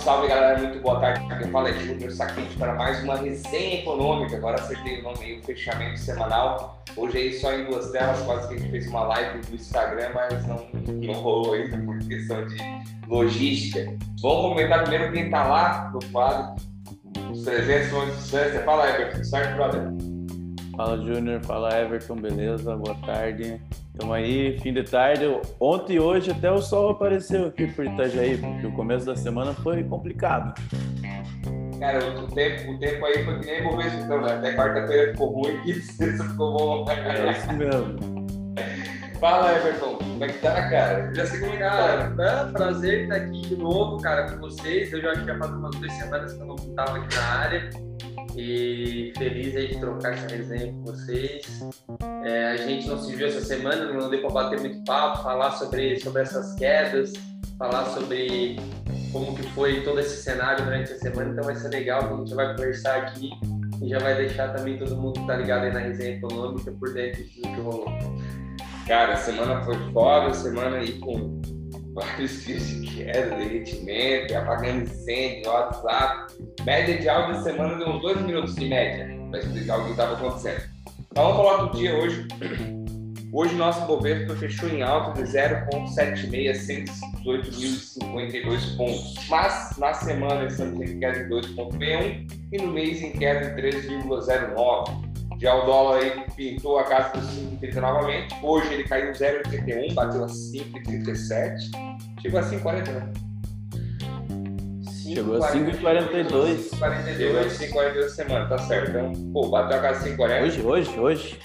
salve galera, muito boa tarde. Quem fala é Júnior Saquete para mais uma resenha econômica. Agora acertei o nome aí, o fechamento semanal. Hoje aí só em duas telas, quase que a gente fez uma live do Instagram, mas não, não rolou ainda por questão de logística. Vamos comentar primeiro quem tá lá no quadro. Os 300 anos de distância. Fala, Everton, certo, brother? Fala, Júnior. Fala, Everton. Beleza? Boa tarde. Estamos aí, fim de tarde. Ontem e hoje até o sol apareceu aqui por Itajaí, porque o começo da semana foi complicado. Cara, o tempo, o tempo aí foi que nem Bovespa, então, né? Até quarta-feira ficou ruim e sexta ficou bom. É isso mesmo. Fala, Everton, como é que tá, cara? Já sei como é que tá. Cara, é prazer estar aqui de novo, cara, com vocês. Eu já tinha faz umas duas semanas que eu não estava aqui na área e feliz aí de trocar essa resenha com vocês. É, a gente não se viu essa semana, não deu para bater muito papo, falar sobre, sobre essas quedas, falar sobre como que foi todo esse cenário durante a semana, então vai ser legal que a gente vai conversar aqui e já vai deixar também todo mundo que tá ligado aí na resenha econômica por dentro de tudo que rolou. Cara, a semana foi foda, semana aí com vários dias de queda, derretimento, apagando incêndio, WhatsApp. Média de áudio da semana deu uns dois minutos de média para explicar o que estava acontecendo. Então vamos falar do dia hoje. Hoje nosso Bovespa fechou em alta de 0,76, 118.052 pontos. Mas na semana estamos em queda de 2,61 e no mês em queda de 3,09. Já o dólar aí pintou a casa dos 5,30 novamente. Hoje ele caiu 0,81, bateu a 5,37. Chegou a 5,40, né? Chegou a 5,42. 42, 5,42 semana, tá certo. Então, pô, bateu a casa 5,40. Hoje, hoje, hoje.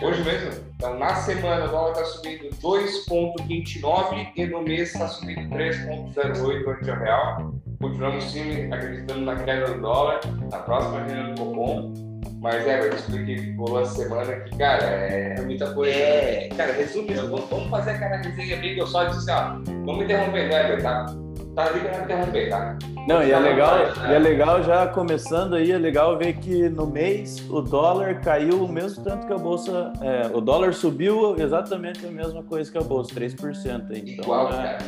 Hoje mesmo? Então, na semana o dólar está subindo 2,29 e no mês está subindo 3,08 ante o real. Continuamos sim acreditando na queda do dólar, na próxima reunião do Copom. Mas é, eu expliquei que rolou a semana que, cara, é, é muita coisa. É, cara, resume isso. Vamos, vamos fazer aquela resenha bem que eu só disse, ó, vamos interromper, né, tá? Tá liberado interromper, tá? Não, e é legal, e é legal já começando aí, é legal ver que no mês o dólar caiu o mesmo tanto que a bolsa. É, o dólar subiu exatamente a mesma coisa que a bolsa, 3% aí. Então, Igual, é, cara.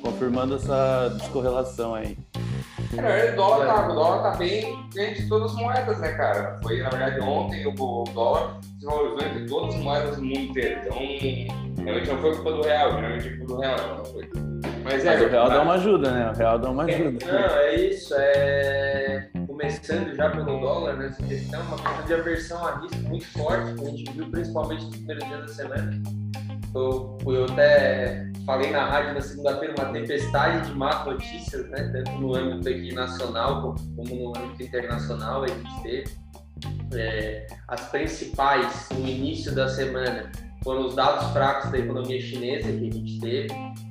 confirmando essa descorrelação aí. Cara, o dólar, tá, o dólar tá bem entre todas as moedas, né, cara? Foi, na verdade, ontem o dólar se valorizou entre todas as moedas do mundo inteiro. Então, realmente não foi culpa do real, realmente foi culpa do real, não foi. Mas, é, Mas o real dá uma ajuda, né? O real dá uma ajuda. Não, é isso. É... Começando já pelo dólar, né? Essa questão, uma questão de aversão a risco muito forte, que a gente viu principalmente nos primeiros dias da semana. Eu, eu até falei na rádio na segunda-feira uma tempestade de má notícias, né? Tanto no âmbito aqui nacional como no âmbito internacional a gente teve. É, as principais no início da semana foram os dados fracos da economia chinesa que a gente teve,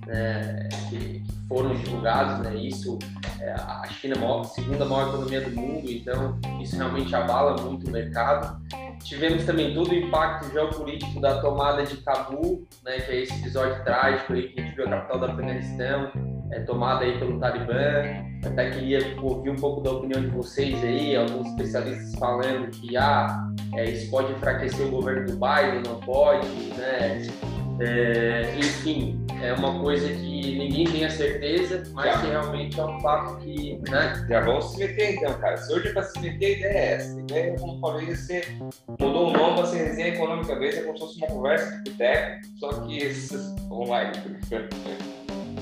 né, que, foram divulgados, né, isso, é, a China é a segunda maior economia do mundo, então isso realmente abala muito o mercado. Tivemos também todo o impacto geopolítico da tomada de Cabul, né, que é esse episódio trágico aí que a gente viu a capital do Afeganistão, é, tomada aí pelo Talibã. Até queria ouvir um pouco da opinião de vocês aí, alguns especialistas falando que ah, é, isso pode enfraquecer o governo do Biden, não pode, né? É, enfim, é uma coisa que ninguém tem a certeza, mas Já. que realmente é um fato que. Né? Já vamos se meter então, cara. Se hoje é para se meter, a ideia é essa. A ideia, como falei, ia ser. Mudou o nome para ser resenha econômica vez, é como se fosse uma conversa de boteco, só que online.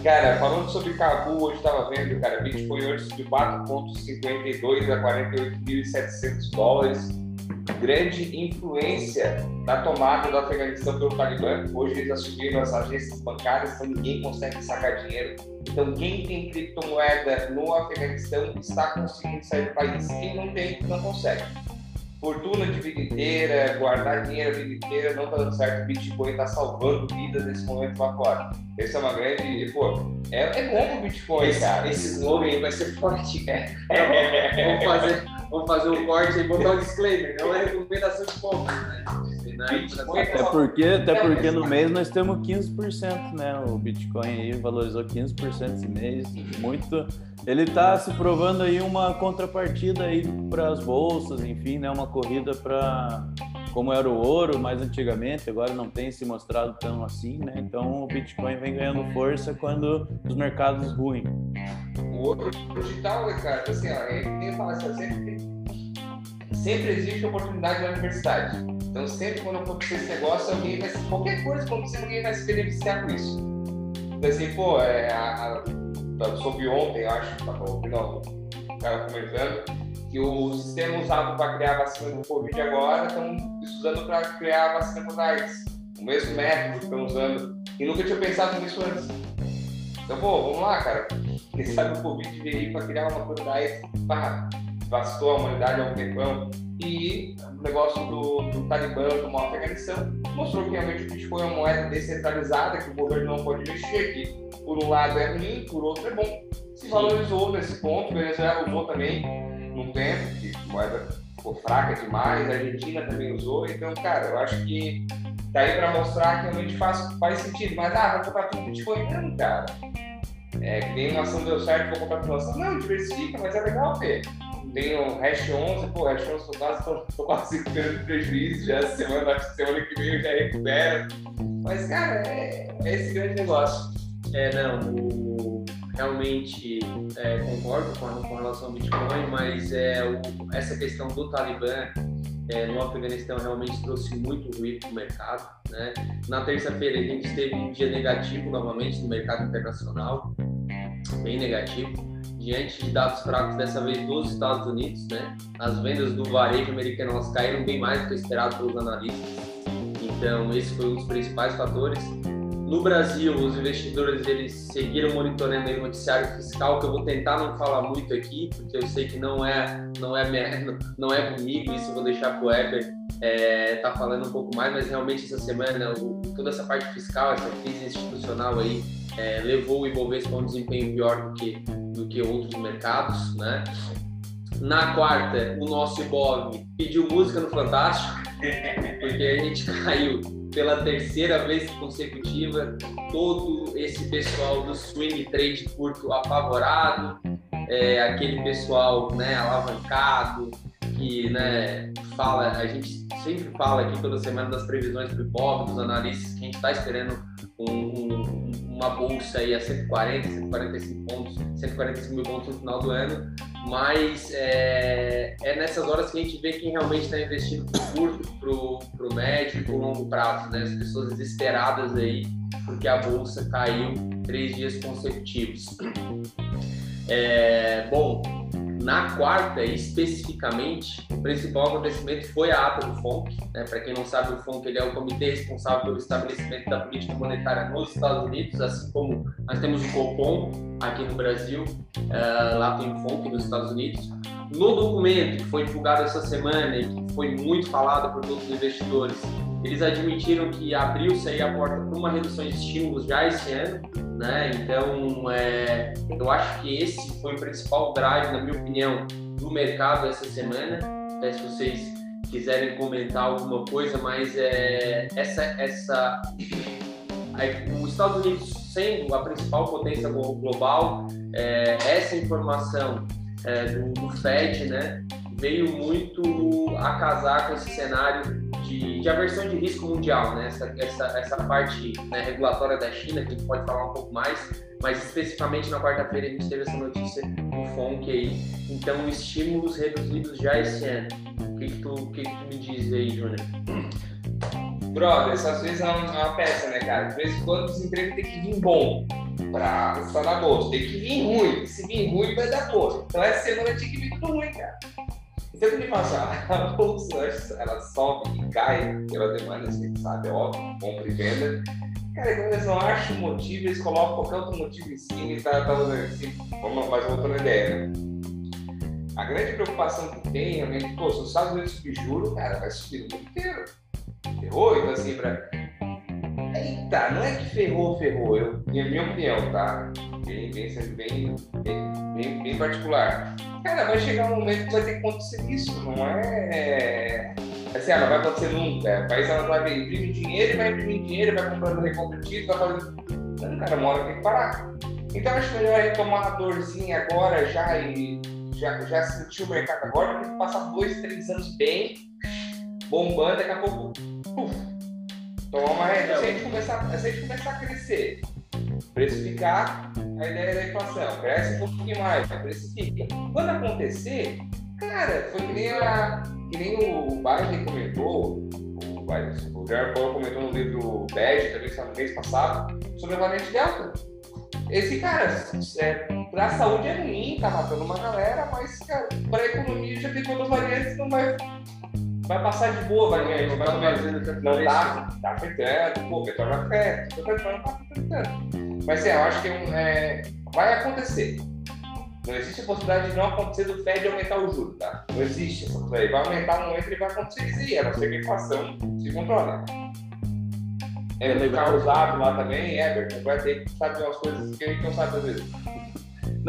Cara, falando sobre Cabu, hoje estava vendo, cara, Bitcoin hoje subiu 4,52 a 48.700 dólares. Grande influência da tomada do Afeganistão pelo Talibã. Hoje eles assumiram as agências bancárias, então ninguém consegue sacar dinheiro. Então, quem tem criptomoeda no Afeganistão está conseguindo sair do país. Quem não tem, não consegue fortuna de vida inteira, guardar dinheiro a vida inteira, não tá dando certo. O Bitcoin tá salvando vidas nesse momento lá fora. Essa é uma grande. Pô, é, é bom pro Bitcoin, esse, cara. Esse slogan aí vai ser forte, cara. vamos, fazer, vamos fazer um corte e botar um disclaimer. Não é recomendação de compra, né? Até porque, até porque no mês nós temos 15%, né? O Bitcoin aí valorizou 15% esse mês. Muito. Ele está se provando aí uma contrapartida aí para as bolsas, enfim, né? Uma corrida para como era o ouro mais antigamente, agora não tem se mostrado tão assim, né? Então o Bitcoin vem ganhando força quando os mercados ruins. o ouro digital, cara, assim, ó, é, sempre, sempre existe oportunidade na universidade. Então, sempre quando acontecer esse negócio, alguém vai, qualquer coisa acontecer, alguém vai se beneficiar com isso. Então, assim, pô, é, a, a, soube ontem, acho, tava ouvindo o cara comentando, que o sistema usado para criar a vacina do Covid agora estão estudando para criar a vacina contra AIDS. O mesmo método que estão usando. E nunca tinha pensado nisso antes. Então, pô, vamos lá, cara. Quem sabe o Covid veio para criar uma cura da AIDS, pá, bastou a humanidade há um tempão. E o negócio do, do Talibã tomar a Afeganistão mostrou que realmente o Bitcoin é uma moeda descentralizada, que o governo não pode mexer, que por um lado é ruim, por outro é bom. Se valorizou nesse ponto, Venezuela usou também num tempo, que a moeda ficou fraca demais, a Argentina também usou, então, cara, eu acho que tá aí para mostrar que realmente faz, faz sentido. Mas, ah, vou comprar tudo Bitcoin? Não, cara. É, que nem uma ação deu certo, vou comprar tudo ação. Não, diversifica, mas é legal ver. Tem o Hash 11, pô, Hash 11 tô quase, tô, quase recuperando prejuízo já semana, semana que vem eu já recupero. Mas, cara, é, é esse grande negócio. É, não, o, realmente é, concordo com, com relação ao Bitcoin, mas é, o, essa questão do Talibã é, no Afeganistão realmente trouxe muito ruído para o mercado. Né? Na terça-feira a gente teve um dia negativo novamente no mercado internacional, bem negativo, diante de dados fracos dessa vez dos Estados Unidos. Né? As vendas do varejo americano caíram bem mais do que esperado pelos analistas. Então esse foi um dos principais fatores. No Brasil, os investidores eles seguiram monitorando o noticiário fiscal, que eu vou tentar não falar muito aqui, porque eu sei que não é não é não é comigo, isso eu vou deixar para o Weber é, tá falando um pouco mais, mas realmente essa semana o, toda essa parte fiscal, essa crise institucional aí é, levou o Ibovespa a um desempenho pior do que do que outros mercados, né? Na quarta, o nosso Ibov pediu música no Fantástico, porque a gente caiu pela terceira vez consecutiva, todo esse pessoal do swing trade curto apavorado, é, aquele pessoal né, alavancado, que né, fala, a gente sempre fala aqui toda semana das previsões do Ibov, dos analistas, que a gente está esperando um, um, uma bolsa aí a 140, 145 pontos, 145 mil pontos no final do ano, mas é, é nessas horas que a gente vê quem realmente está investindo pro curto, pro, pro médio e pro longo prazo, né? As pessoas desesperadas aí, porque a bolsa caiu três dias consecutivos. É, bom, na quarta, especificamente, o principal acontecimento foi a ata do FONC. Né? Para quem não sabe, o FONC ele é o comitê responsável pelo estabelecimento da política monetária nos Estados Unidos, assim como nós temos o COPOM aqui no Brasil, uh, lá tem o FONC nos Estados Unidos. No documento que foi divulgado essa semana e que foi muito falado por todos os investidores, eles admitiram que abriu-se a porta para uma redução de estímulos já esse ano, né? Então, é, eu acho que esse foi o principal drive, na minha opinião, do mercado essa semana. Até se vocês quiserem comentar alguma coisa, mas é, essa, essa, os Estados Unidos sendo a principal potência global, é, essa informação é, do, do Fed, né, veio muito a casar com esse cenário de, de aversão de risco mundial, né? essa, essa, essa parte né, regulatória da China, que a gente pode falar um pouco mais, mas especificamente na quarta-feira a gente teve essa notícia do FONC aí. Então, estímulos reduzidos já esse ano. O que, que, tu, o que, que tu me diz aí, Júnior? Brother, essas vezes é uma peça, né, cara? De vez em quando o desemprego tem que vir bom para estar na bolsa. Tem que vir ruim. Se vir ruim, vai dar bolsa. Então essa semana tinha que vir tudo ruim, cara. Então, me passar, a bolsa ela sobe e cai pela demanda, assim, sabe? É óbvio, compra e venda. Cara, quando eles não acham motivo, eles colocam qualquer outro motivo em cima e tá, tá assim, vamos mais voltando a ideia, né? A grande preocupação que tem, realmente, pô, se os Estados Unidos subir juro, cara, vai subir o mundo inteiro. Ferrou, então assim, pra. Eita, não é que ferrou, ferrou, eu, minha, minha opinião, tá? Bem, bem, bem, bem, bem particular Cara, vai chegar um momento que vai ter que acontecer isso, não é. Assim, ah, não vai acontecer nunca. O país ela vai imprimir dinheiro, vai imprimir dinheiro, vai comprando recompra de vai fazendo. Não, cara, uma hora tem que parar. Então acho melhor retomar a dorzinha agora já e já, já sentir o mercado agora, passar dois, três anos bem, bombando, daqui a pouco, puf, reta. Se a gente começar, se a gente começar a crescer, precificar, a ideia da inflação, cresce um pouquinho mais, precifica. Quando acontecer, cara, foi que nem, a, que nem o Biden comentou, o, Biden, o Jair Powell comentou no livro Bege, também no mês passado, sobre a variante Delta. Esse cara, é, pra saúde é ruim, tá matando uma galera, mas, cara, pra economia já tem todas as variantes, não vai vai passar de boa, vai ganhar, não vai fazendo não tá, tá afetando, pô, petróleo afeta, o petróleo não tá afetando. Mas assim, eu acho que é, vai acontecer. Não existe a possibilidade de não acontecer do Fed aumentar o juro, tá? Não existe essa possibilidade. Vai aumentar no momento e vai acontecer sim, a não ser que a inflação se controle. É, no carro usado lá também, é, vai ter que saber umas coisas que a gente não sabe às vezes.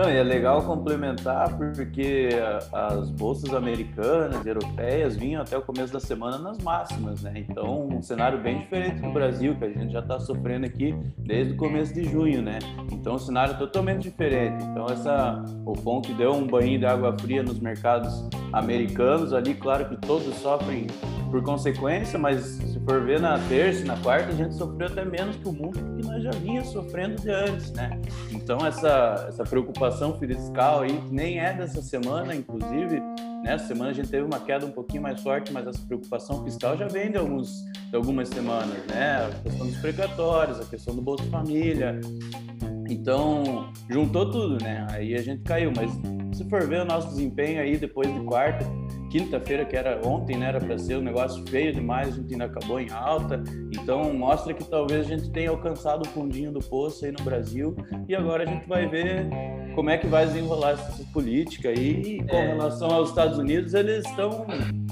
Não, e é legal complementar porque as bolsas americanas, europeias vinham até o começo da semana nas máximas, né? Então, um cenário bem diferente do Brasil, que a gente já está sofrendo aqui desde o começo de junho, né? Então, um cenário totalmente diferente. Então, essa o FONC deu um banho de água fria nos mercados americanos ali, claro que todos sofrem por consequência, mas se for ver na terça na quarta, a gente sofreu até menos que o mundo, porque nós já vinha sofrendo de antes, né? Então, essa, essa preocupação fiscal aí, que nem é dessa semana, inclusive, nessa semana a gente teve uma queda um pouquinho mais forte, mas essa preocupação fiscal já vem de, alguns, de algumas semanas, né? A questão dos precatórios, a questão do Bolsa Família. Então, juntou tudo, né? Aí a gente caiu, mas se for ver o nosso desempenho aí depois de quarta, quinta-feira, que era ontem, né? Era para ser um negócio feio demais, a gente ainda acabou em alta. Então, mostra que talvez a gente tenha alcançado o fundinho do poço aí no Brasil e agora a gente vai ver como é que vai desenrolar essa política aí. E com é. relação aos Estados Unidos, eles estão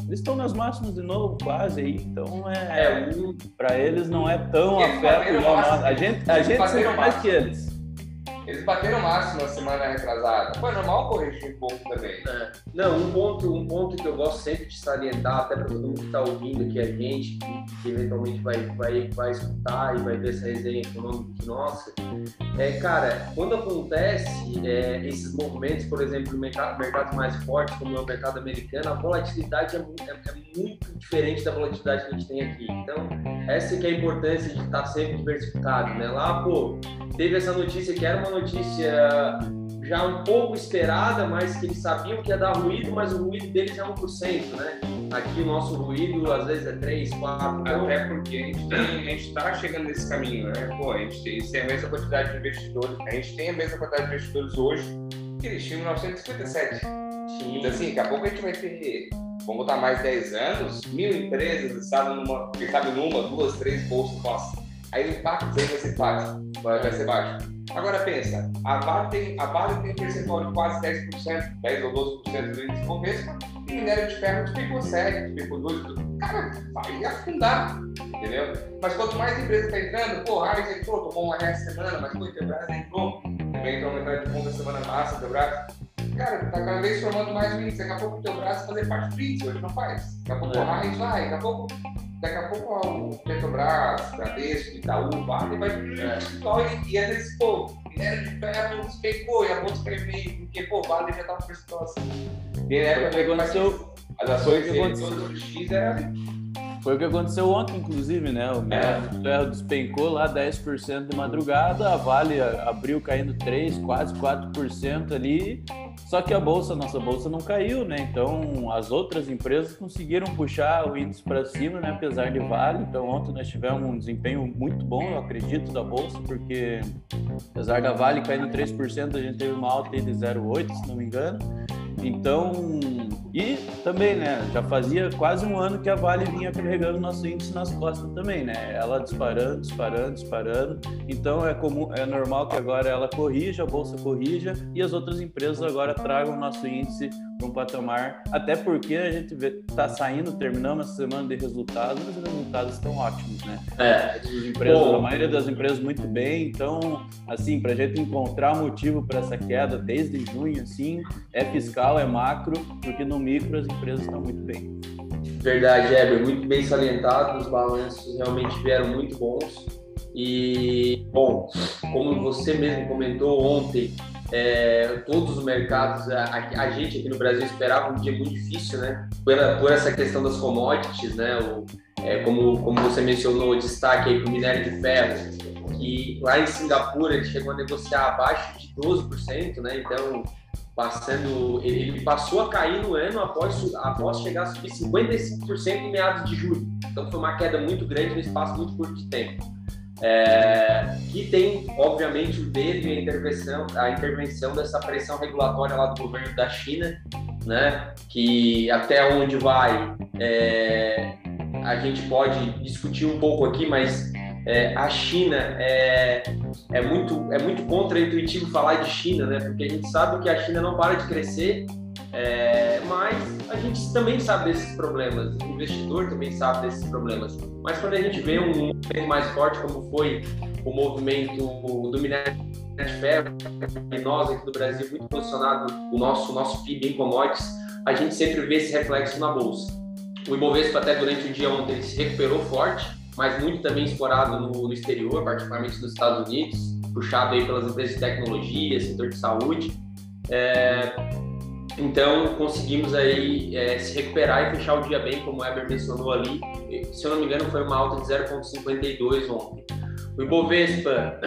eles estão nas máximas de novo, quase aí. Então, é, é para eles não é tão afeto igual. A gente, a gente sente mais que eles. Eles bateram o máximo na semana retrasada. Foi normal corrigir um pouco também. É. Não, um ponto, um ponto que eu gosto sempre de salientar, até para todo mundo que está ouvindo aqui a gente, que, eventualmente vai, vai, vai escutar e vai ver essa resenha econômica nossa, é, cara, quando acontece é, esses movimentos, por exemplo, no mercado, mercados mais fortes, como é o mercado americano, a volatilidade é, é, é, muito diferente da volatilidade que a gente tem aqui. Então, essa que é a importância de estar sempre diversificado, né? Lá, pô, teve essa notícia que era uma notícia já um pouco esperada, mas que eles sabiam que ia dar ruído, mas o ruído deles é 1%, né? Aqui o nosso ruído às vezes é 3, 4. Então... Até porque a gente está chegando nesse caminho, né? Pô, a gente tem, tem a mesma quantidade de investidores, a gente tem a mesma quantidade de investidores hoje que eles tinham em 1957. Sim. Então, assim, daqui a pouco a gente vai ter, vamos botar mais 10 anos, mil empresas estavam numa, que estavam numa, duas, três bolsas nossas. Aí o impacto aí vai ser fácil, vai, vai ser baixo. Agora pensa, a Vale tem, a vale tem um percentual de quase 10%, 10 ou 12% do índice Bovespa, e minério de ferro despegou 7, despegou 2, cara, vai afundar, entendeu? Mas quanto mais empresa está entrando, pô, a Ares entrou, tomou uma essa semana, mas pô, a Intelbras entrou, também entrou uma entrada de ponta semana massa, Intelbras. Cara, tá cada vez formando mais um índice, daqui a pouco o Intelbras fazer parte do índice, hoje não faz. Daqui a pouco é. o Raiz vai, daqui a pouco daqui a pouco o Petrobras, Bradesco, Itaú, Vale, vai vir é. e, e às vezes, pô, minério de ferro despegou e a bolsa caiu meio, porque, pô, Vale já tava com situação. Minério foi aconteceu. As ações dele, todo X era. Foi o que aconteceu ontem, inclusive, né? O de ferro despencou lá 10% de madrugada, a Vale abriu caindo 3, quase 4% ali só que a bolsa, nossa bolsa não caiu, né? Então as outras empresas conseguiram puxar o índice para cima, né? Apesar de Vale. Então ontem nós tivemos um desempenho muito bom, eu acredito, da bolsa, porque apesar da Vale caindo 3%, a gente teve uma alta de 0,8, se não me engano. Então, e também, né, já fazia quase um ano que a Vale vinha carregando nosso índice nas costas também, né? Ela disparando, disparando, disparando. Então é comum, é normal que agora ela corrija, a bolsa corrija e as outras empresas agora tragam nosso índice um patamar, até porque a gente está saindo, terminamos essa semana de resultados, mas os resultados estão ótimos, né? É. As empresas, Bom, a maioria das empresas muito bem, então, assim, para a gente encontrar motivo para essa queda desde junho, assim, é fiscal, é macro, porque no micro as empresas estão muito bem. Verdade, Heber, muito bem salientado, os balanços realmente vieram muito bons. E, bom, como você mesmo comentou ontem, é, todos os mercados, a, a, gente aqui no Brasil esperava um dia muito difícil, né? Por, essa questão das commodities, né? O, é, como, como você mencionou, o destaque aí para o minério de ferro. que lá em Singapura ele chegou a negociar abaixo de 12%, né? Então, passando, ele passou a cair no ano após, após chegar a subir 55% em meados de julho. Então, foi uma queda muito grande no espaço muito curto de tempo. É, que tem, obviamente, o dedo e a intervenção, a intervenção dessa pressão regulatória lá do governo da China, né? Que até onde vai, é, a gente pode discutir um pouco aqui, mas é, a China é, é muito é muito contraintuitivo falar de China, né? Porque a gente sabe que a China não para de crescer, é, mas a gente também sabe desses problemas, o investidor também sabe desses problemas. Mas quando a gente vê um movimento mais forte como foi o movimento do minério de ferro, nós aqui do Brasil muito posicionado o nosso nosso PIB em commodities, a gente sempre vê esse reflexo na bolsa. O Ibovespa até durante o dia ontem se recuperou forte, mas muito também explorado no, no, exterior, particularmente nos Estados Unidos, puxado aí pelas empresas de tecnologia, setor de saúde. É, então conseguimos aí é, se recuperar e fechar o dia bem, como o Weber mencionou ali. Se eu não me engano, foi uma alta de 0,52 ontem. O Ibovespa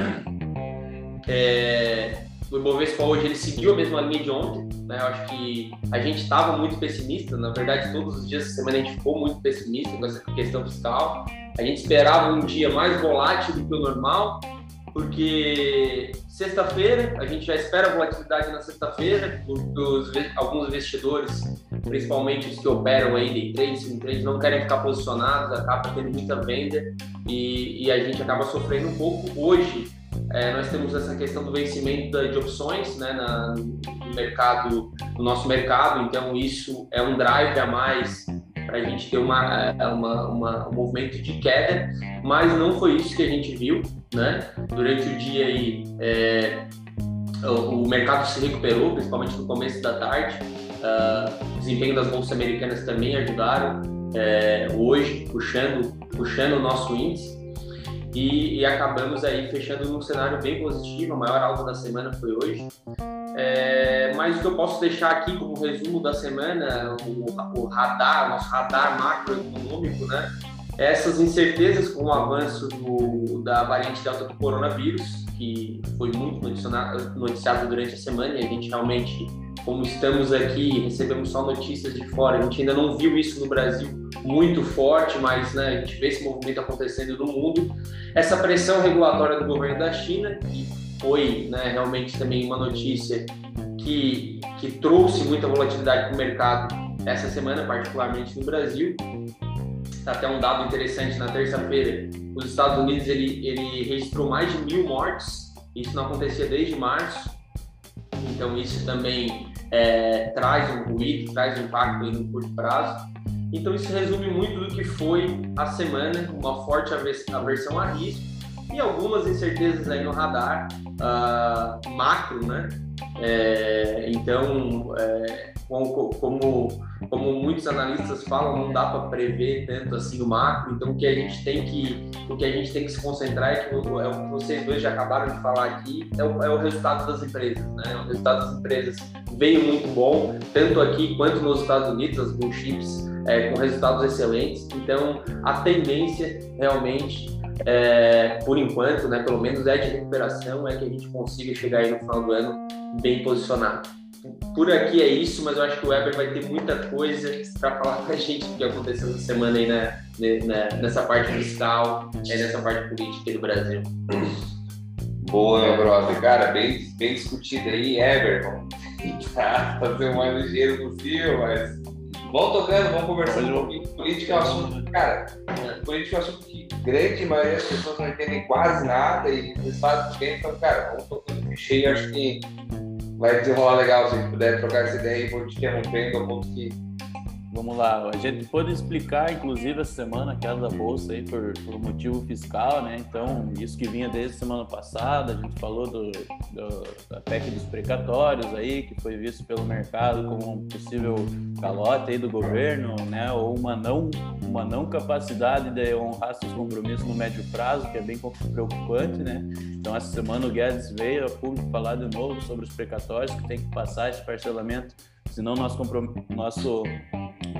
é, o Ibovespa hoje ele seguiu a mesma linha de ontem. Né? Eu acho que a gente estava muito pessimista. Na verdade, todos os dias da semana a gente ficou muito pessimista com essa questão fiscal. A gente esperava um dia mais volátil do que o normal, porque sexta-feira a gente já espera volatilidade na sexta-feira. Alguns investidores, principalmente os que operam aí day trade, swing não querem ficar posicionados, acaba tendo muita venda e, e a gente acaba sofrendo um pouco hoje é, nós temos essa questão do vencimento de opções né, na, no mercado, no nosso mercado, então isso é um drive a mais para a gente ter uma, é, uma, uma, um movimento de queda, mas não foi isso que a gente viu, né? Durante o dia aí, é, o, o, mercado se recuperou, principalmente no começo da tarde. Uh, o desempenho das bolsas americanas também ajudaram é, hoje, puxando, puxando o nosso índice e, e, acabamos aí fechando num cenário bem positivo. A maior alta da semana foi hoje. É, mas o que eu posso deixar aqui como resumo da semana, o, o radar, nosso radar macroeconômico, né? Essas incertezas com o avanço do, da variante delta do coronavírus, que foi muito noticiado, durante a semana, e a gente realmente como estamos aqui, recebemos só notícias de fora, a gente ainda não viu isso no Brasil muito forte, mas né, a gente vê esse movimento acontecendo no mundo. Essa pressão regulatória do governo da China, que foi né, realmente também uma notícia que, que trouxe muita volatilidade para o mercado essa semana, particularmente no Brasil. Está até um dado interessante na terça-feira. Os Estados Unidos ele, ele registrou mais de mil mortes, isso não acontecia desde março. Então isso também é, traz um ruído, traz um impacto no curto prazo. Então isso resume muito do que foi a semana, uma forte aversão a risco e algumas incertezas aí no radar uh, macro, né? É, então, é, como, como, muitos analistas falam, não dá para prever tanto assim o macro. Então, o que a gente tem que, o que a gente tem que se concentrar é que é o que vocês dois já acabaram de falar aqui, é o, é o resultado das empresas, né? O resultado das empresas veio muito bom, tanto aqui quanto nos Estados Unidos, as blue chips é, com resultados excelentes. Então, a tendência realmente, é, por enquanto, né, pelo menos é de recuperação, é que a gente consiga chegar aí no final do ano bem posicionado. Por aqui é isso, mas eu acho que o Weber vai ter muita coisa para falar com a gente do que aconteceu essa semana aí na, na, nessa parte fiscal, nessa parte política do Brasil. Boa, brother. Cara, bem, bem discutido aí, Ever. Vamos tentar fazer o mais ligeiro possível, mas vamos tocando, vamos conversando um pouquinho. Política é um assunto, cara, política é um assunto que grande maioria das pessoas não entendem quase nada e eles fazem bem, então, cara, vamos tocando aí, acho que vai desenrolar legal se puder trocar essa ideia e vou te interrompendo ao ponto que Vamos lá, a gente pôde explicar, inclusive, essa semana a queda da bolsa aí por, por motivo fiscal, né? Então, isso que vinha desde a semana passada, a gente falou do, do, da PEC dos precatórios aí, que foi visto pelo mercado como um possível calote aí do governo, né? Ou uma não, uma não capacidade de honrar seus compromissos no médio prazo, que é bem preocupante, né? Então, essa semana o Guedes veio a público falar de novo sobre os precatórios, que tem que passar esse parcelamento senão nosso, nosso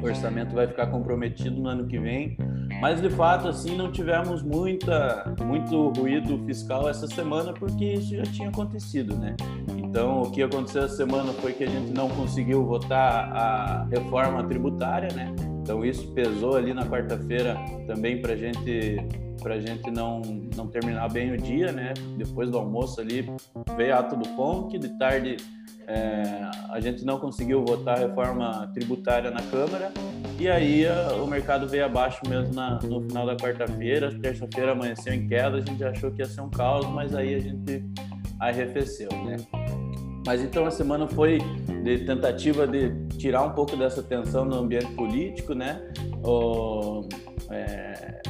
orçamento vai ficar comprometido no ano que vem. Mas de fato, assim, não tivemos muita, muito ruído fiscal essa semana porque isso já tinha acontecido, né? Então, o que aconteceu essa semana foi que a gente não conseguiu votar a reforma tributária, né? Então, isso pesou ali na quarta-feira também para gente para gente não não terminar bem o dia, né? Depois do almoço ali veio ato do FONC, de tarde é, a gente não conseguiu votar a reforma tributária na Câmara e aí a, o mercado veio abaixo mesmo na, no final da quarta-feira. Terça-feira amanheceu em queda, a gente achou que ia ser um caos, mas aí a gente arrefeceu, né? Mas então a semana foi de tentativa de tirar um pouco dessa tensão no ambiente político, né? O, é,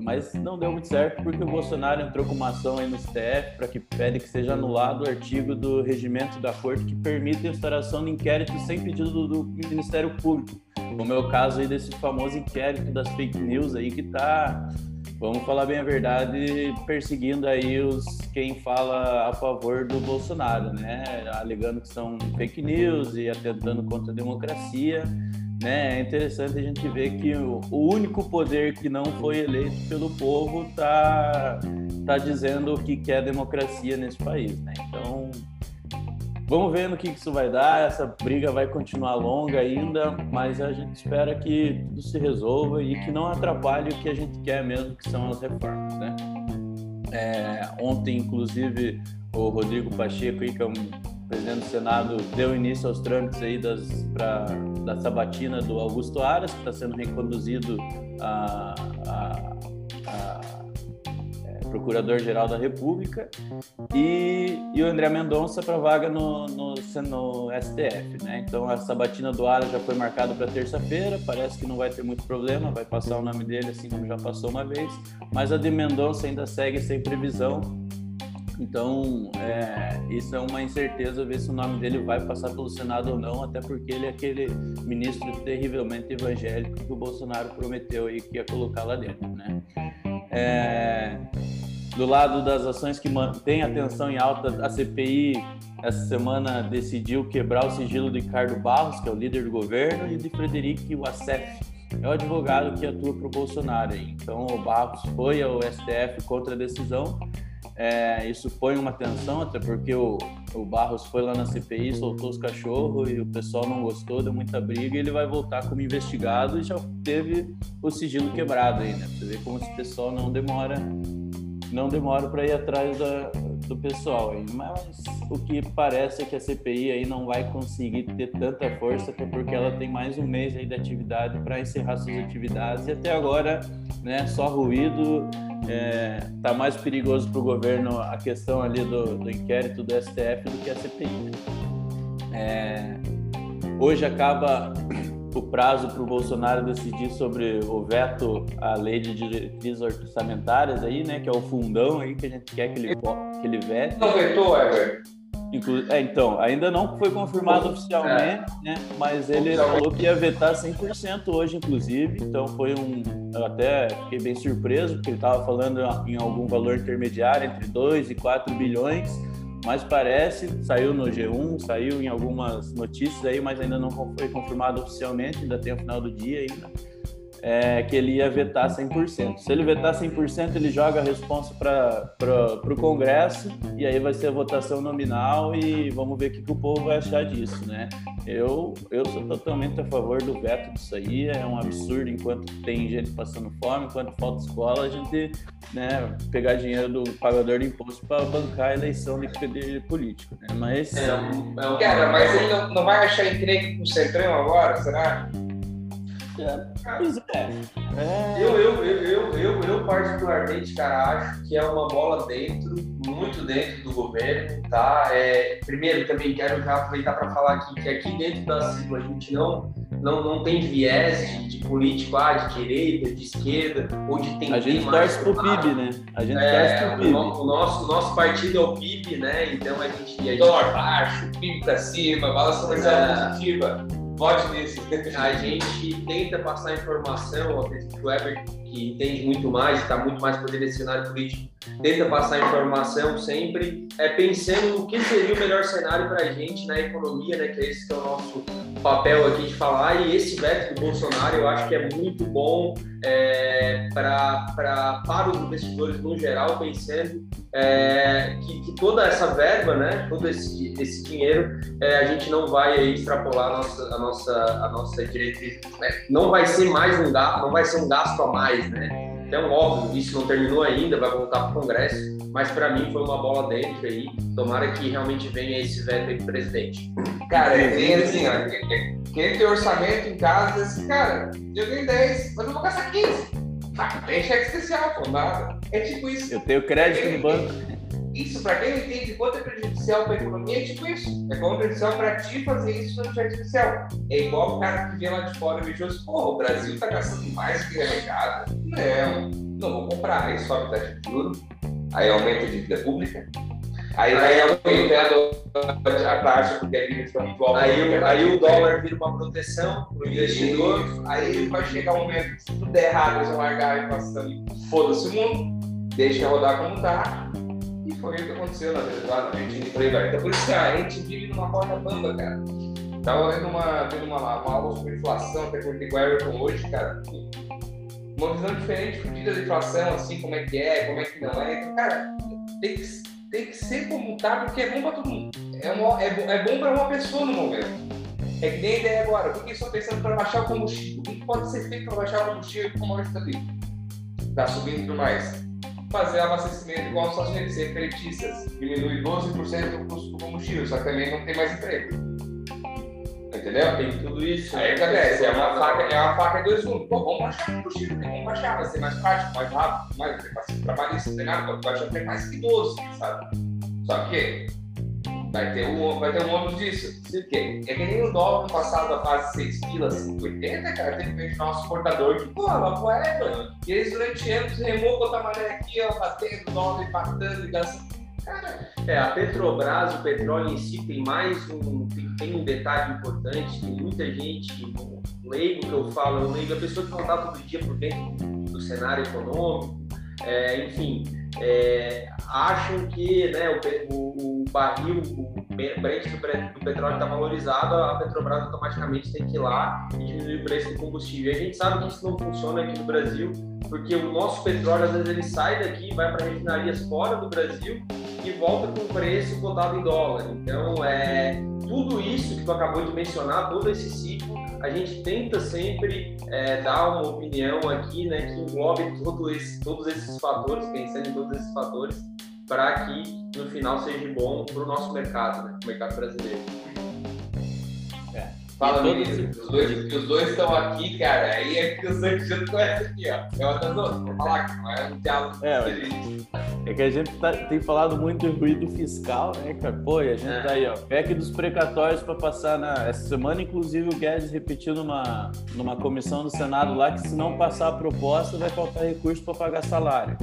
mas não deu muito certo porque o Bolsonaro entrou com uma ação aí no STF para que pede que seja anulado o artigo do regimento da corte que permite a instauração de inquérito sem pedido do, Ministério Público, como é o caso aí desse famoso inquérito das fake news aí que está vamos falar bem a verdade, perseguindo aí os quem fala a favor do Bolsonaro, né? Alegando que são fake news e atentando contra a democracia. Né? É interessante a gente ver que o, único poder que não foi eleito pelo povo está tá dizendo o que quer democracia nesse país. Né? Então, Vamos ver no que isso vai dar. Essa briga vai continuar longa ainda, mas a gente espera que tudo se resolva e que não atrapalhe o que a gente quer mesmo, que são as reformas, né? É, ontem, inclusive, o Rodrigo Pacheco, que é um presidente do Senado, deu início aos trâmites aí das, pra, da sabatina do Augusto Aras, que está sendo reconduzido a, a, a Procurador-Geral da República, e, e o André Mendonça para vaga no, no, no, STF. Né? Então a sabatina do Ara já foi marcada para terça-feira, parece que não vai ter muito problema, vai passar o nome dele assim como já passou uma vez, mas a de Mendonça ainda segue sem previsão. Então, é, isso é uma incerteza ver se o nome dele vai passar pelo Senado ou não, até porque ele é aquele ministro terrivelmente evangélico que o Bolsonaro prometeu aí que ia colocar lá dentro, né? É, do lado das ações que mantêm a tensão em alta, a CPI essa semana decidiu quebrar o sigilo de Ricardo Barros, que é o líder do governo, e de Frederic Wassef, é o advogado que atua para o Bolsonaro. Então, o Barros foi ao STF contra a decisão. É, isso põe uma tensão, até porque o, o Barros foi lá na CPI, soltou os cachorros e o pessoal não gostou, deu muita briga. E ele vai voltar como investigado e já teve o sigilo quebrado aí, né? Você vê como esse pessoal não demora não demora para ir atrás da, do pessoal aí. Mas o que parece é que a CPI aí não vai conseguir ter tanta força, até porque ela tem mais um mês aí de atividade para encerrar suas atividades e até agora, né, só ruído. É, tá mais perigoso para o governo a questão ali do, do, inquérito do STF do que a CPI. É, hoje acaba o prazo para o Bolsonaro decidir sobre o veto à lei de diretrizes orçamentárias aí, né, que é o fundão aí que a gente quer que ele, que ele vete. Não vetou, Ever? É, então, ainda não foi confirmado oficialmente, é. né? Mas ele falou que ia vetar 100% hoje, inclusive. Então foi um. Eu até fiquei bem surpreso, porque ele estava falando em algum valor intermediário entre 2 e 4 bilhões mas parece, saiu no G1, saiu em algumas notícias aí, mas ainda não foi confirmado oficialmente, ainda tem o final do dia ainda é, que ele ia vetar 100%. Se ele vetar 100%, ele joga a resposta para o Congresso e aí vai ser a votação nominal e vamos ver o que, que, o povo vai achar disso, né? Eu, eu sou totalmente a favor do veto disso aí, é um absurdo enquanto tem gente passando fome, enquanto falta escola, a gente né, pegar dinheiro do pagador de imposto para bancar a eleição de político, né? Mas... É, é um, Cara, mas ele não, não vai achar encrenque com o Centrão agora, será? Pois é. é. Eu, eu, eu, eu, eu, particularmente, cara, acho que é uma bola dentro, muito dentro do governo, tá? É, primeiro, também quero já aproveitar para falar aqui que aqui dentro da sigla a gente não, não, não tem viés de, de político, ah, de direita, de esquerda, ou de tem A gente torce pro PIB, né? A gente é, torce pro PIB. O, nosso, o nosso partido é o PIB, né? Então a gente. A gente... Dólar baixo, PIB para cima, balança comercial é. positiva Vote nisso. A gente tenta passar informação, acredito que o Weber, que entende muito mais, está muito mais poder nesse cenário político, tenta passar informação sempre é, pensando no que seria o melhor cenário para a gente na economia, né, que é esse que é o nosso papel aqui de falar, e esse veto do Bolsonaro eu acho que é muito bom é, pra, pra, para os investidores no geral, pensando é, que, que, toda essa verba, né, todo esse, esse dinheiro, é, a gente não vai aí, extrapolar a nossa, a nossa, a nossa diretriz, né? não vai ser mais um gasto, não vai ser um gasto a mais, né? Então, óbvio, isso não terminou ainda, vai voltar para o Congresso, mas para mim foi uma bola dentro aí. Tomara que realmente venha esse veto aí do presidente. Cara, é bem assim, ó, quem tem orçamento em casa, assim, cara, eu tenho 10, mas eu vou gastar 15. Ah, tem cheque especial, pô, nada. É tipo isso. Eu tenho crédito no banco. Isso, para quem não entende quanto é prejudicial para a economia, é tipo isso. É como prejudicial para ti fazer isso no cheque especial. É igual o cara que vem lá de fora e me diz, porra, o Brasil tá gastando mais que mercado. Não, não vou comprar. Aí sobe taxa de juros, aí aumenta a dívida pública, Aí vai aumentando a taxa porque a dívida fica muito alta. Aí, aí o dólar vira uma proteção para o investidor. Aí vai chegar um momento que se tudo der errado, eles vão largar a inflação e foda-se o mundo, deixa rodar como está foi o que aconteceu na Venezuela, na Argentina e por aí vai. Então por isso que a gente vive numa corda bamba, cara. Tava vendo uma, vendo uma, uma aula sobre inflação, até com o Everton hoje, cara. Uma visão diferente, fodida da inflação, assim, como é que é, como é que não é. Cara, tem que, tem que ser como tá, porque é bom pra todo mundo. É, uma, é, é bom pra uma pessoa no momento. É que nem a ideia agora. O que estão pensando para baixar o combustível? O que pode ser feito para baixar o combustível como a gente está subindo e tudo mais fazer abastecimento igual nos Estados Unidos, ser fretistas. Diminui 12% o custo do combustível, só que também não tem mais emprego. Entendeu? Tem tudo isso. Aí acontece, é uma faca, é uma faca de dois gumes. Pô, vamos baixar o combustível, vamos baixar, vai ser mais prático, mais rápido, mais trabalhista, não tem nada, pode baixar até mais que 12, sabe? Só que Vai ter um, vai ter um ônus disso. Por? É que nem o dólar no passado, a quase 6 quilos, 80, cara, tem que ver nosso exportador que, pô, lá pro mano. E eles durante anos remou com maré aqui, ó, batendo, dólar empatando e gastando. Cara, é, a Petrobras, o petróleo em si tem mais um, tem, tem um detalhe importante, tem muita gente, leigo que eu falo, eu leigo, a pessoa que não está todo dia por dentro do cenário econômico, é, enfim, é, acham que né, o, o, o barril, o Brent do, petróleo está valorizado, a Petrobras automaticamente tem que ir lá e diminuir o preço do combustível. E a gente sabe que isso não funciona aqui no Brasil, porque o nosso petróleo, às vezes, ele sai daqui, vai para refinarias fora do Brasil e volta com preço cotado em dólar. Então, é, tudo isso que tu acabou de mencionar, todo esse ciclo, a gente tenta sempre é, dar uma opinião aqui, né, que englobe todo esse, todos esses fatores, pensando em todos esses fatores, para que no final seja bom para o nosso mercado, né, o mercado brasileiro. Fala, menino. Os dois, os dois estão aqui, cara. Aí é que os dois juntos conhecem aqui, ó. É uma das outras. Vou falar que não é um diálogo é, É que a gente tá, tem falado muito de ruído fiscal, né, cara? Pô, e a gente é. tá aí, ó. PEC dos precatórios para passar na. Essa semana, inclusive, o Guedes repetiu numa, numa comissão do Senado lá que se não passar a proposta, vai faltar recurso para pagar salário.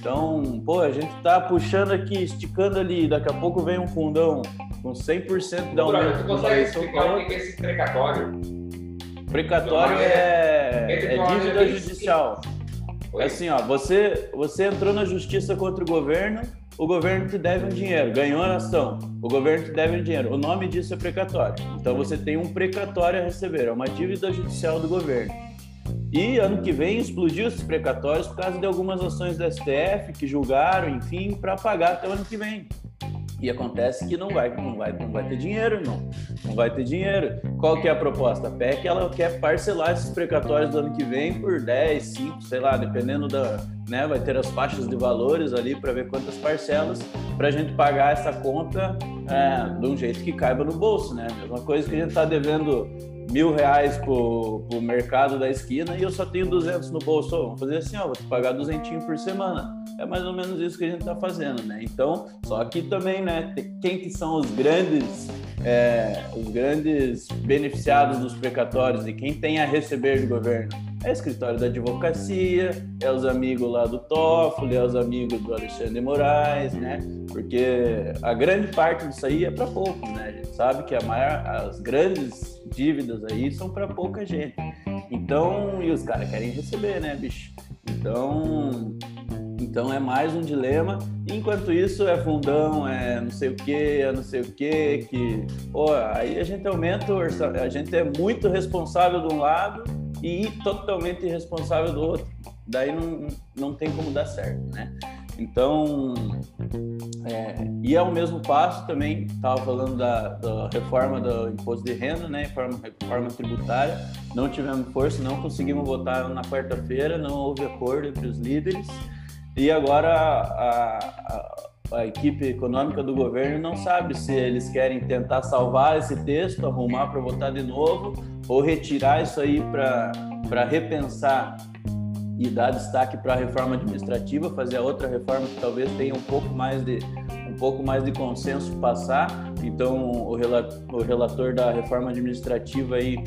Então, pô, a gente tá puxando aqui, esticando ali, daqui a pouco vem um fundão com 100% da aumento. Você consegue explicar o que é esse precatório? Precatório é, é, é dívida judicial. É assim, ó, você, você entrou na justiça contra o governo, o governo te deve um dinheiro, ganhou a ação, o governo te deve um dinheiro. O nome disso é precatório. Então você tem um precatório a receber, é uma dívida judicial do governo. E ano que vem explodiu esses precatórios por causa de algumas ações da STF que julgaram, enfim, para pagar até o ano que vem. E acontece que não vai, não vai, não vai ter dinheiro, não. Não vai ter dinheiro. Qual que é a proposta? A PEC ela quer parcelar esses precatórios do ano que vem por 10, 5, sei lá, dependendo da, né, vai ter as faixas de valores ali para ver quantas parcelas para a gente pagar essa conta é, de um jeito que caiba no bolso, né? Mesma coisa que a gente está devendo mil reais pro, pro mercado da esquina e eu só tenho 200 no bolso. Vamos fazer assim, ó, vou te pagar duzentinho por semana. É mais ou menos isso que a gente está fazendo, né? Então, só que também, né? Quem que são os grandes, é, os grandes beneficiados dos precatórios e quem tem a receber do governo? É escritório da advocacia, é os amigos lá do Toffoli, é os amigos do Alexandre Moraes, né? Porque a grande parte disso aí é para poucos, né? A gente sabe que maior, as grandes dívidas aí são para pouca gente. Então, e os caras querem receber, né, bicho? Então, Então é mais um dilema. Enquanto isso é fundão, é não sei o que, é não sei o que, que pô, aí a gente aumenta o orçamento, a gente é muito responsável de um lado e totalmente irresponsável do outro. Daí não, não tem como dar certo, né? Então, é, e ao mesmo passo também estava falando da, da, reforma do imposto de renda, né, reforma, reforma tributária. Não tivemos força, não conseguimos votar na quarta-feira, não houve acordo entre os líderes. E agora a, a, a, equipe econômica do governo não sabe se eles querem tentar salvar esse texto, arrumar para votar de novo, ou retirar isso aí para repensar e dar destaque para a reforma administrativa, fazer a outra reforma que talvez tenha um pouco mais de um pouco mais de consenso passar. Então o relator, o relator da reforma administrativa aí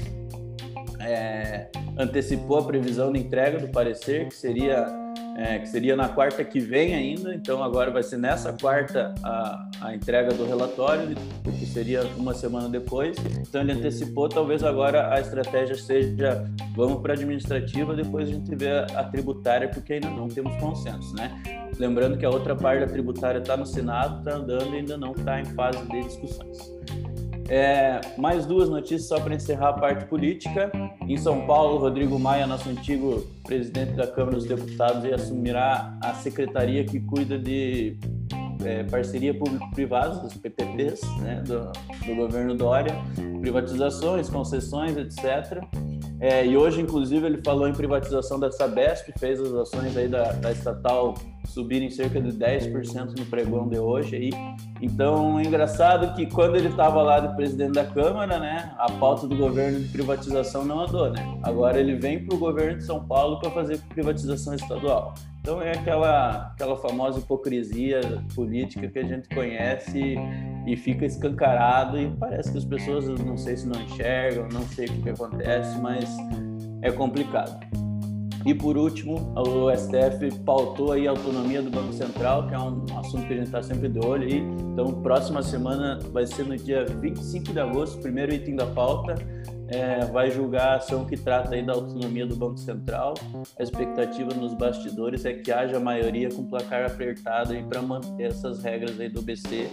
é, antecipou a previsão de entrega do parecer que seria é, que seria na quarta que vem ainda, então agora vai ser nessa quarta a, a entrega do relatório, que seria uma semana depois. Então ele antecipou, talvez agora a estratégia seja vamos para a administrativa, depois a gente vê a, a tributária, porque ainda não temos consenso, né? Lembrando que a outra parte da tributária está no Senado, está andando e ainda não está em fase de discussões. É, mais duas notícias só para encerrar a parte política. Em São Paulo, Rodrigo Maia, nosso antigo presidente da Câmara dos Deputados, assumirá a secretaria que cuida de é, parceria público-privada, os PPPs, né, do, do, governo Dória, privatizações, concessões, etc. É, e hoje, inclusive, ele falou em privatização da Sabesp, fez as ações aí da, da estatal subirem cerca de 10% no pregão de hoje aí. Então, é engraçado que quando ele estava lá de presidente da Câmara, né, a pauta do governo de privatização não andou, né? Agora ele vem para o governo de São Paulo para fazer privatização estadual. Então é aquela aquela famosa hipocrisia política que a gente conhece e fica escancarado e parece que as pessoas não sei se não enxergam, não sei o que, que acontece, mas é complicado. E por último, o STF pautou aí a autonomia do Banco Central, que é um assunto que a gente está sempre de olho aí. Então, próxima semana vai ser no dia 25 de agosto, primeiro item da pauta, é, vai julgar a ação que trata aí da autonomia do Banco Central. A expectativa nos bastidores é que haja maioria com placar apertado para manter essas regras aí do BC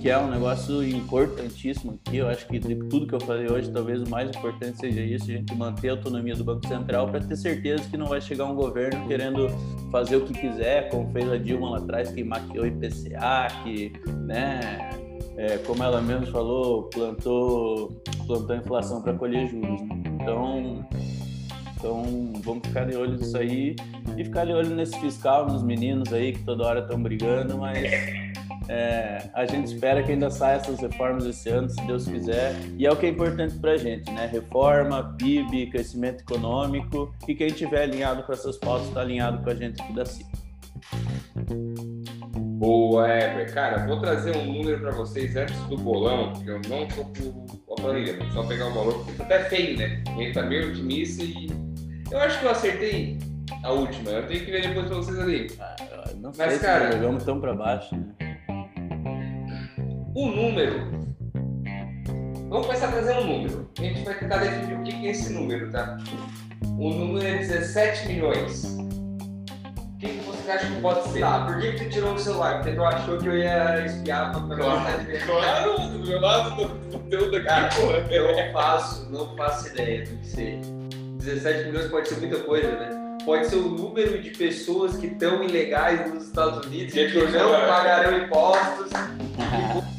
que é um negócio importantíssimo aqui. Eu acho que de tudo que eu falei hoje, talvez o mais importante seja isso, a gente manter a autonomia do Banco Central para ter certeza que não vai chegar um governo querendo fazer o que quiser, como fez a Dilma lá atrás, que maquiou IPCA, que, né, é, como ela mesmo falou, plantou, plantou inflação para colher juros. Né? Então, então, vamos ficar de olho nisso aí e ficar de olho nesse fiscal, nos meninos aí que toda hora estão brigando, mas é, a gente espera que ainda saia essas reformas esse ano, se Deus quiser. E é o que é importante para a gente, né? Reforma, PIB, crescimento econômico. E quem estiver alinhado com essas pautas está alinhado com a gente aqui da CIP. Boa, Eber. Cara, vou trazer um número para vocês antes do bolão, que eu não tô com a planilha, só pegar o valor, porque tá até feio, né? Ele tá meio otimista e. Eu acho que eu acertei a última. Eu tenho que ver depois para vocês ali. Ah, não sei Mas, se cara, jogamos tão para baixo, né? o número. Vamos começar trazendo um número. A gente vai tentar definir o que é esse número, tá? O número é 17 milhões. Que, você acha que pode ser? Tá, por que, que tu tirou o celular? Porque tu achou que eu ia espiar pra claro, claro, do meu lado do conteúdo aqui, Cara, porra. Eu não faço, não faço ideia do que seja. 17 milhões pode ser muita coisa, né? Pode ser o número de pessoas que estão ilegais nos Estados Unidos e que não pagarão impostos.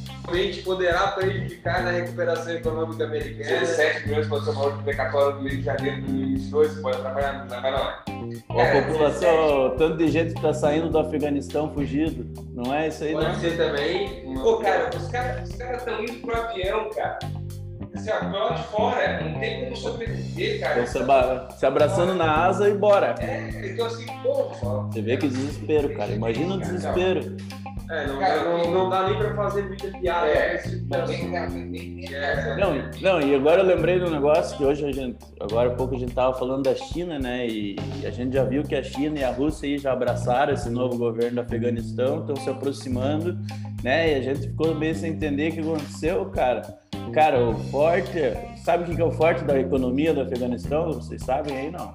poderá prejudicar na recuperação econômica americana. 17 milhões ser o maior precatório do Rio de Janeiro de 2022, pode atrapalhar, não vai não. a população, tanto de gente que está saindo do Afeganistão fugido, não é isso aí, Pode não? ser também. Pô, cara, os caras estão indo pro avião, cara. Assim, ó, lá de fora, não tem como sobreviver, cara. Então, se abraçando na asa e bora. É, então assim, pô. Você vê que desespero, cara. Imagina o desespero. É, não, Cara, não, não, dá nem pra fazer muita piada. É, tipo não, não, e agora eu lembrei de um negócio que hoje a gente, agora há pouco a gente tava falando da China, né? E, e a gente já viu que a China e a Rússia aí já abraçaram esse novo governo do Afeganistão, estão se aproximando, né? E a gente ficou meio sem entender o que aconteceu, cara. Cara, o forte, sabe o que é o forte da economia do Afeganistão? Vocês sabem aí, não?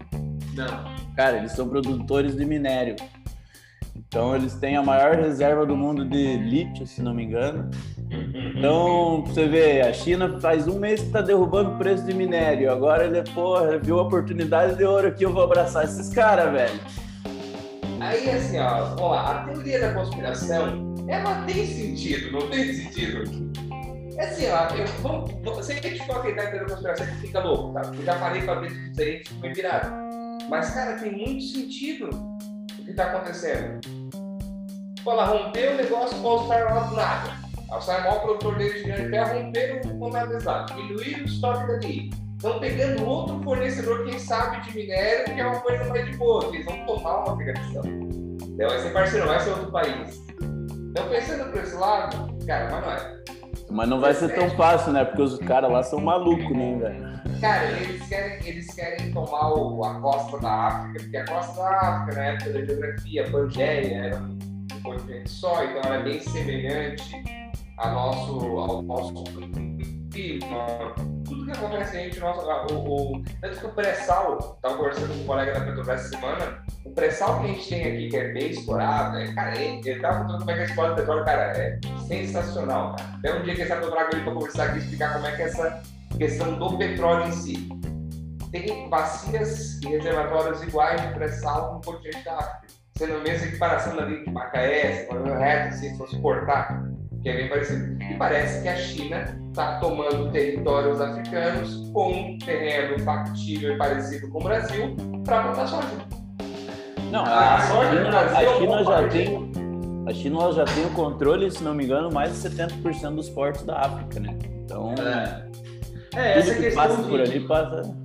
Não. Cara, eles são produtores de minério. Então eles têm a maior reserva do mundo de lítio, se não me engano. Então, você vê, a China faz um mês que está derrubando o preço de minério. Agora ele, porra, viu a oportunidade de ouro aqui, eu vou abraçar esses caras, velho. Aí, assim, ó, ó, a teoria da conspiração, ela tem sentido, não tem sentido? É assim, ó, eu, vamos, se a gente for acreditar na teoria da conspiração, a fica louco, tá? Eu já falei para ver diferente, foi virado. Mas, cara, tem muito sentido que está acontecendo. Pô, ela rompeu o negócio com o All-Star lá do nada. A All-Star é o maior produtor deles de grande ferro, romperam o contrato deles lá, diminuíram o estoque dali. Estão pegando outro fornecedor, quem sabe, de minério, que é uma coisa mais de boa, eles vão tomar uma obrigação. Então vai ser parceiro, vai ser outro país. Então, pensando por esse lado, cara, mas não é. Mas não vai ser tão fácil, né? Porque os caras lá são malucos, né, velho? Cara, eles querem, eles querem tomar o, a costa da África, porque a costa da África, na época da geografia, Pangeia era um continente só, então era bem semelhante ao nosso, ao nosso clima. Tudo que acontece aí, nosso, o, o, tanto que o pré-sal, estava conversando com um colega da Petrobras essa semana, o pré-sal que a gente tem aqui, que é bem explorado, né? cara, ele, ele tava contando como é que é a explora do petróleo, cara, é sensacional, cara. Até um dia que eu trago ele para conversar aqui, explicar como é que é essa questão do petróleo em si. Tem bacias e reservatórios iguais de pré-sal no continente da África. Sendo a mesma equiparação ali de Macaé, reto, se fosse cortar, que é bem parecido. E parece que a China está tomando territórios africanos com um terreno factível e parecido com o Brasil para plantar soja. Não, a, a China, a China já tem a China já tem o controle, se não me engano, mais de 70% dos portos da África, né? Então, é, é essa que questão passa de, por ali passa.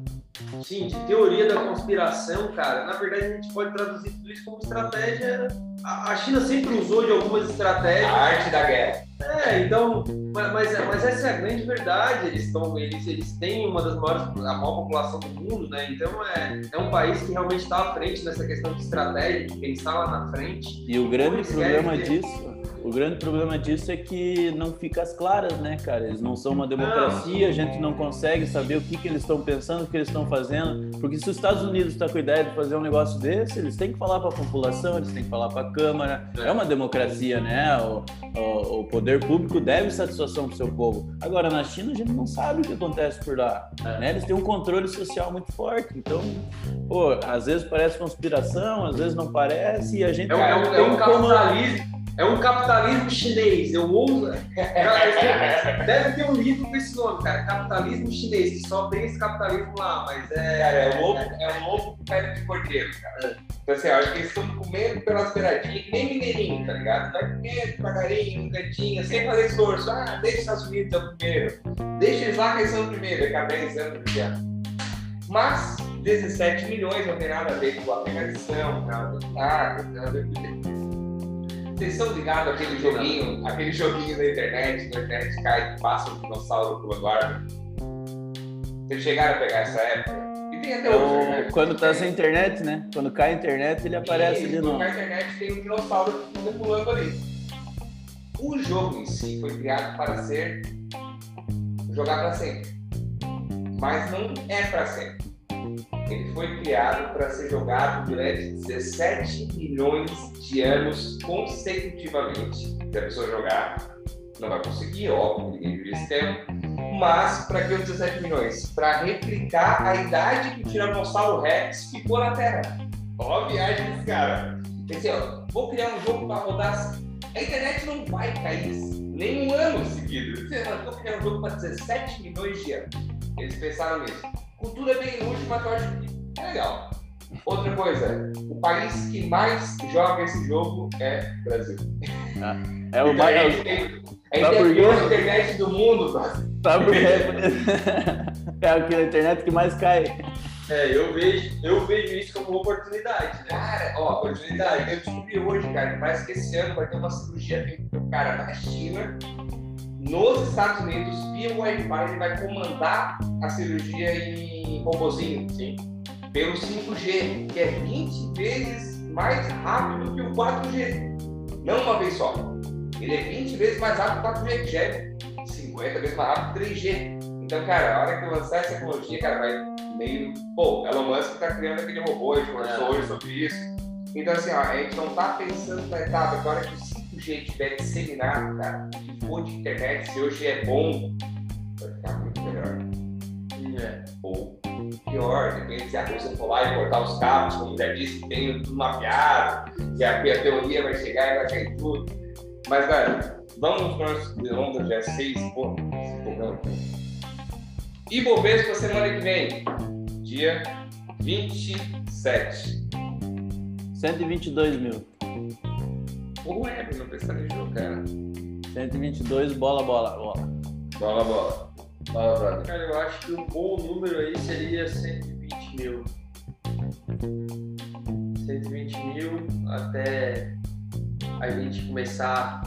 Sim, de teoria da conspiração, cara. Na verdade, a gente pode traduzir tudo isso como estratégia. A China sempre usou de algumas estratégias. A arte da guerra. É, então, mas, mas essa é a grande verdade. Eles, estão, eles, eles têm uma das maiores, a maior população do mundo, né? Então é, é um país que realmente está à frente nessa questão de estratégia, de pensar lá na frente. E o grande problema disso o grande problema disso é que não fica as claras, né, cara? Eles não são uma democracia, a gente não consegue saber o que, que eles estão pensando, o que eles estão fazendo. Porque se os Estados Unidos está com a ideia de fazer um negócio desse, eles têm que falar para a população, eles têm que falar para a Câmara. É uma democracia, né? O, o, o poder público deve satisfação para o seu povo. Agora, na China, a gente não sabe o que acontece por lá. Né? Eles têm um controle social muito forte. Então, pô, às vezes parece conspiração, às vezes não parece, e a gente é, não é um, é um capitalismo. É um capitalismo chinês. Eu ouso. Deve ter um livro com esse nome, cara. Capitalismo chinês, que só tem esse capitalismo lá, mas é. Cara, é um lobo, é um lobo pé de cordeiro, cara. Então, assim, eu acho que eles estão comendo pelas beiradinhas, que nem mineirinho, tá ligado? Vai comendo devagarinho, um cantinho, sem fazer esforço. Ah, deixa os Estados Unidos é o primeiro. Deixa eles lá que eles são o primeiro, daqui a 10 anos já. Mas 17 milhões não tem nada a ver com a pegação, nada, a ver com. Vocês estão ligados àquele joguinho, aquele joguinho da internet, na internet cai e passa um dinossauro pulando árvore? Vocês chegaram a pegar essa época? E tem até hoje, né? Quando tá sem internet, né? Quando cai a internet, ele aparece e, de novo. Quando cai a internet, tem um dinossauro pulando ali. O jogo em si foi criado para ser jogar para sempre. Mas não é para sempre ele foi criado para ser jogado durante 17 milhões de anos consecutivamente. Se a pessoa jogar, não vai conseguir, óbvio, ninguém vive esse tempo. Mas, para que os 17 milhões? Para replicar a idade que o Tiranossauro Rex ficou na Terra. Ó a viagem desse cara. Assim, ó, vou criar um jogo para rodar. A internet não vai cair nem um ano seguido. Vou criar um jogo para 17 milhões de anos. Eles pensaram nisso. Cultura é bem inútil, mas eu acho que é legal. Outra coisa, o país que mais joga esse jogo é o Brasil. Ah, é o mais. A gente tem, a, gente tem a internet do mundo, Sabe por quê? É aquela internet que mais cai. É, eu vejo, eu vejo isso como uma oportunidade, né? Cara, ó, oportunidade. Eu descobri hoje, cara, parece que esse ano vai ter uma cirurgia feita pelo cara na China nos Estados Unidos, via Wi-Fi, ele vai comandar a cirurgia em robozinho, sim, pelo 5G, que é 20 vezes mais rápido que o 4G. Não uma vez só. Ele é 20 vezes mais rápido que o 4G, que é 50 vezes mais rápido que o 3G. Então, cara, a hora que lançar essa tecnologia, cara, vai meio. Pô, Elon Musk tá criando aquele robô, a gente conversou hoje sobre isso. Então, assim, ó, a gente não tá pensando na etapa, agora que o 5G tiver disseminado, cara, for de internet, se hoje é bom, vai ficar muito melhor. É. Ou pior, depende se a Rússia for lá e cortar os cabos, como já disse, tem tudo mapeado, que a, a teoria vai chegar e vai cair tudo. Mas, cara, vamos para de Londres, dia 6, pô, E Bovespa semana que vem, dia 27. 122 mil. Pô, é, não pestanejou, cara. 122, bola, bola, bola. Bola, bola. Bola, brother. Cara, eu acho que um bom número aí seria 120 mil. 120 mil até a gente começar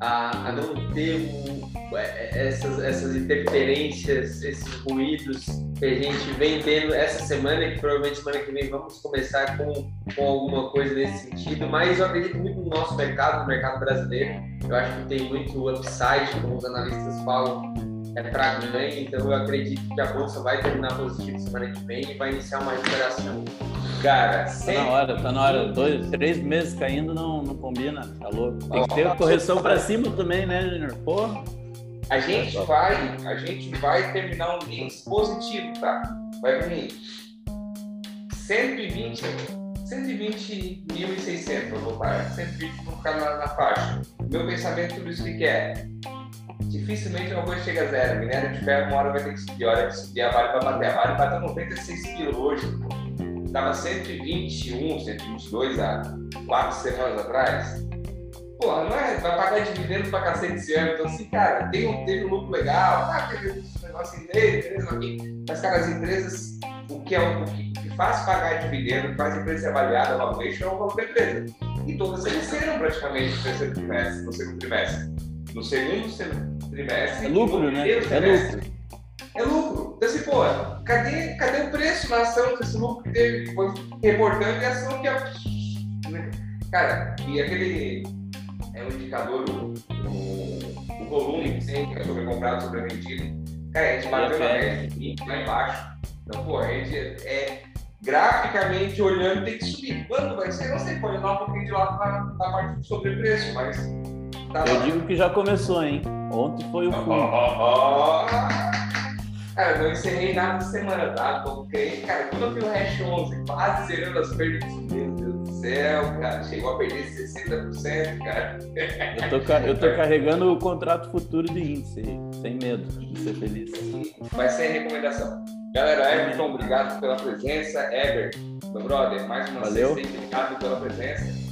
a, a não ter um, é, é, essas, essas interferências, esses ruídos que a gente vem tendo essa semana, que provavelmente semana que vem vamos começar com, com alguma coisa nesse sentido, mas eu acredito muito no nosso mercado, no mercado brasileiro. Eu acho que tem muito upside, como os analistas falam, é para ganho, então eu acredito que a bolsa vai terminar positivo semana que vem e vai iniciar uma recuperação. Cara, tá na hora, tá na hora. Dois, três meses caindo não, não combina, tá louco. Tem que ter correção para cima também, né, Junior? Porra. A gente vai, a gente vai terminar um mês positivo, tá? Vai vir 120, 120.600, vou voltar. 120 vou ficar na, na faixa. Meu pensamento tudo isso que é dificilmente uma coisa chega a zero. Minério de ferro uma hora vai ter que subir, hora que subir a Vale vai bater. A Vale bateu 96 quilos hoje. Estava 121, 122 há quatro semanas atrás. Porra, não é? Vai pagar dividendos pra cacete esse ano. Então, assim, cara, tem um, teve um lucro legal, tá, teve um negócio em empresa aqui. Mas, cara, as empresas, o que, é, o que, o que faz pagar dividendo, faz a empresa ser avaliada, valuation, é o valor da empresa. E todas cresceram praticamente no terceiro trimestre, no segundo trimestre. No segundo trimestre. É lucro, né? É lucro. É lucro. Então, assim, pô, cadê, cadê o preço na ação desse lucro que teve? Foi reportando e a ação que é. Cara, e aquele é um indicador, o, o, o volume que tem, que é sobrecomprado, sobrevendido. Cara, a gente bateu na média de 20 lá embaixo. Então, pô, a gente é graficamente olhando tem que subir. Quando vai ser? Não sei, pode dar um pouquinho de lado na, na parte do sobrepreço, mas Tá eu digo que já começou, hein? Ontem foi o fundo. Oh. Cara, eu não encerrei nada de semana, tá? Porque, cara, quando eu vi o Hash 11 quase zerando as perdas, céu, cara, chegou a perder 60%, cara. Eu tô, eu tô carregando o contrato futuro de índice, sem medo de ser feliz. Vai ser recomendação. Galera, Everton, obrigado pela presença. Ever, meu brother, mais uma Valeu. vez, obrigado pela presença.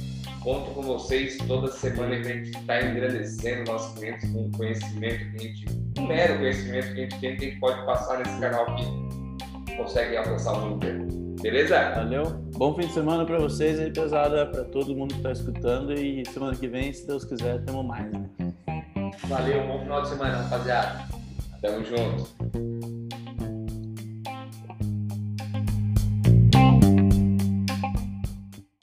Conto com vocês toda semana que a gente está engrandecendo nossos clientes com o conhecimento que a gente, um mero conhecimento que a gente tem, que a gente pode passar nesse canal que consegue alcançar o mundo Beleza? Valeu. Bom fim de semana para vocês aí, pesada, para todo mundo que está escutando. E semana que vem, se Deus quiser, temos mais, né? Valeu, bom final de semana, rapaziada. Tamo junto.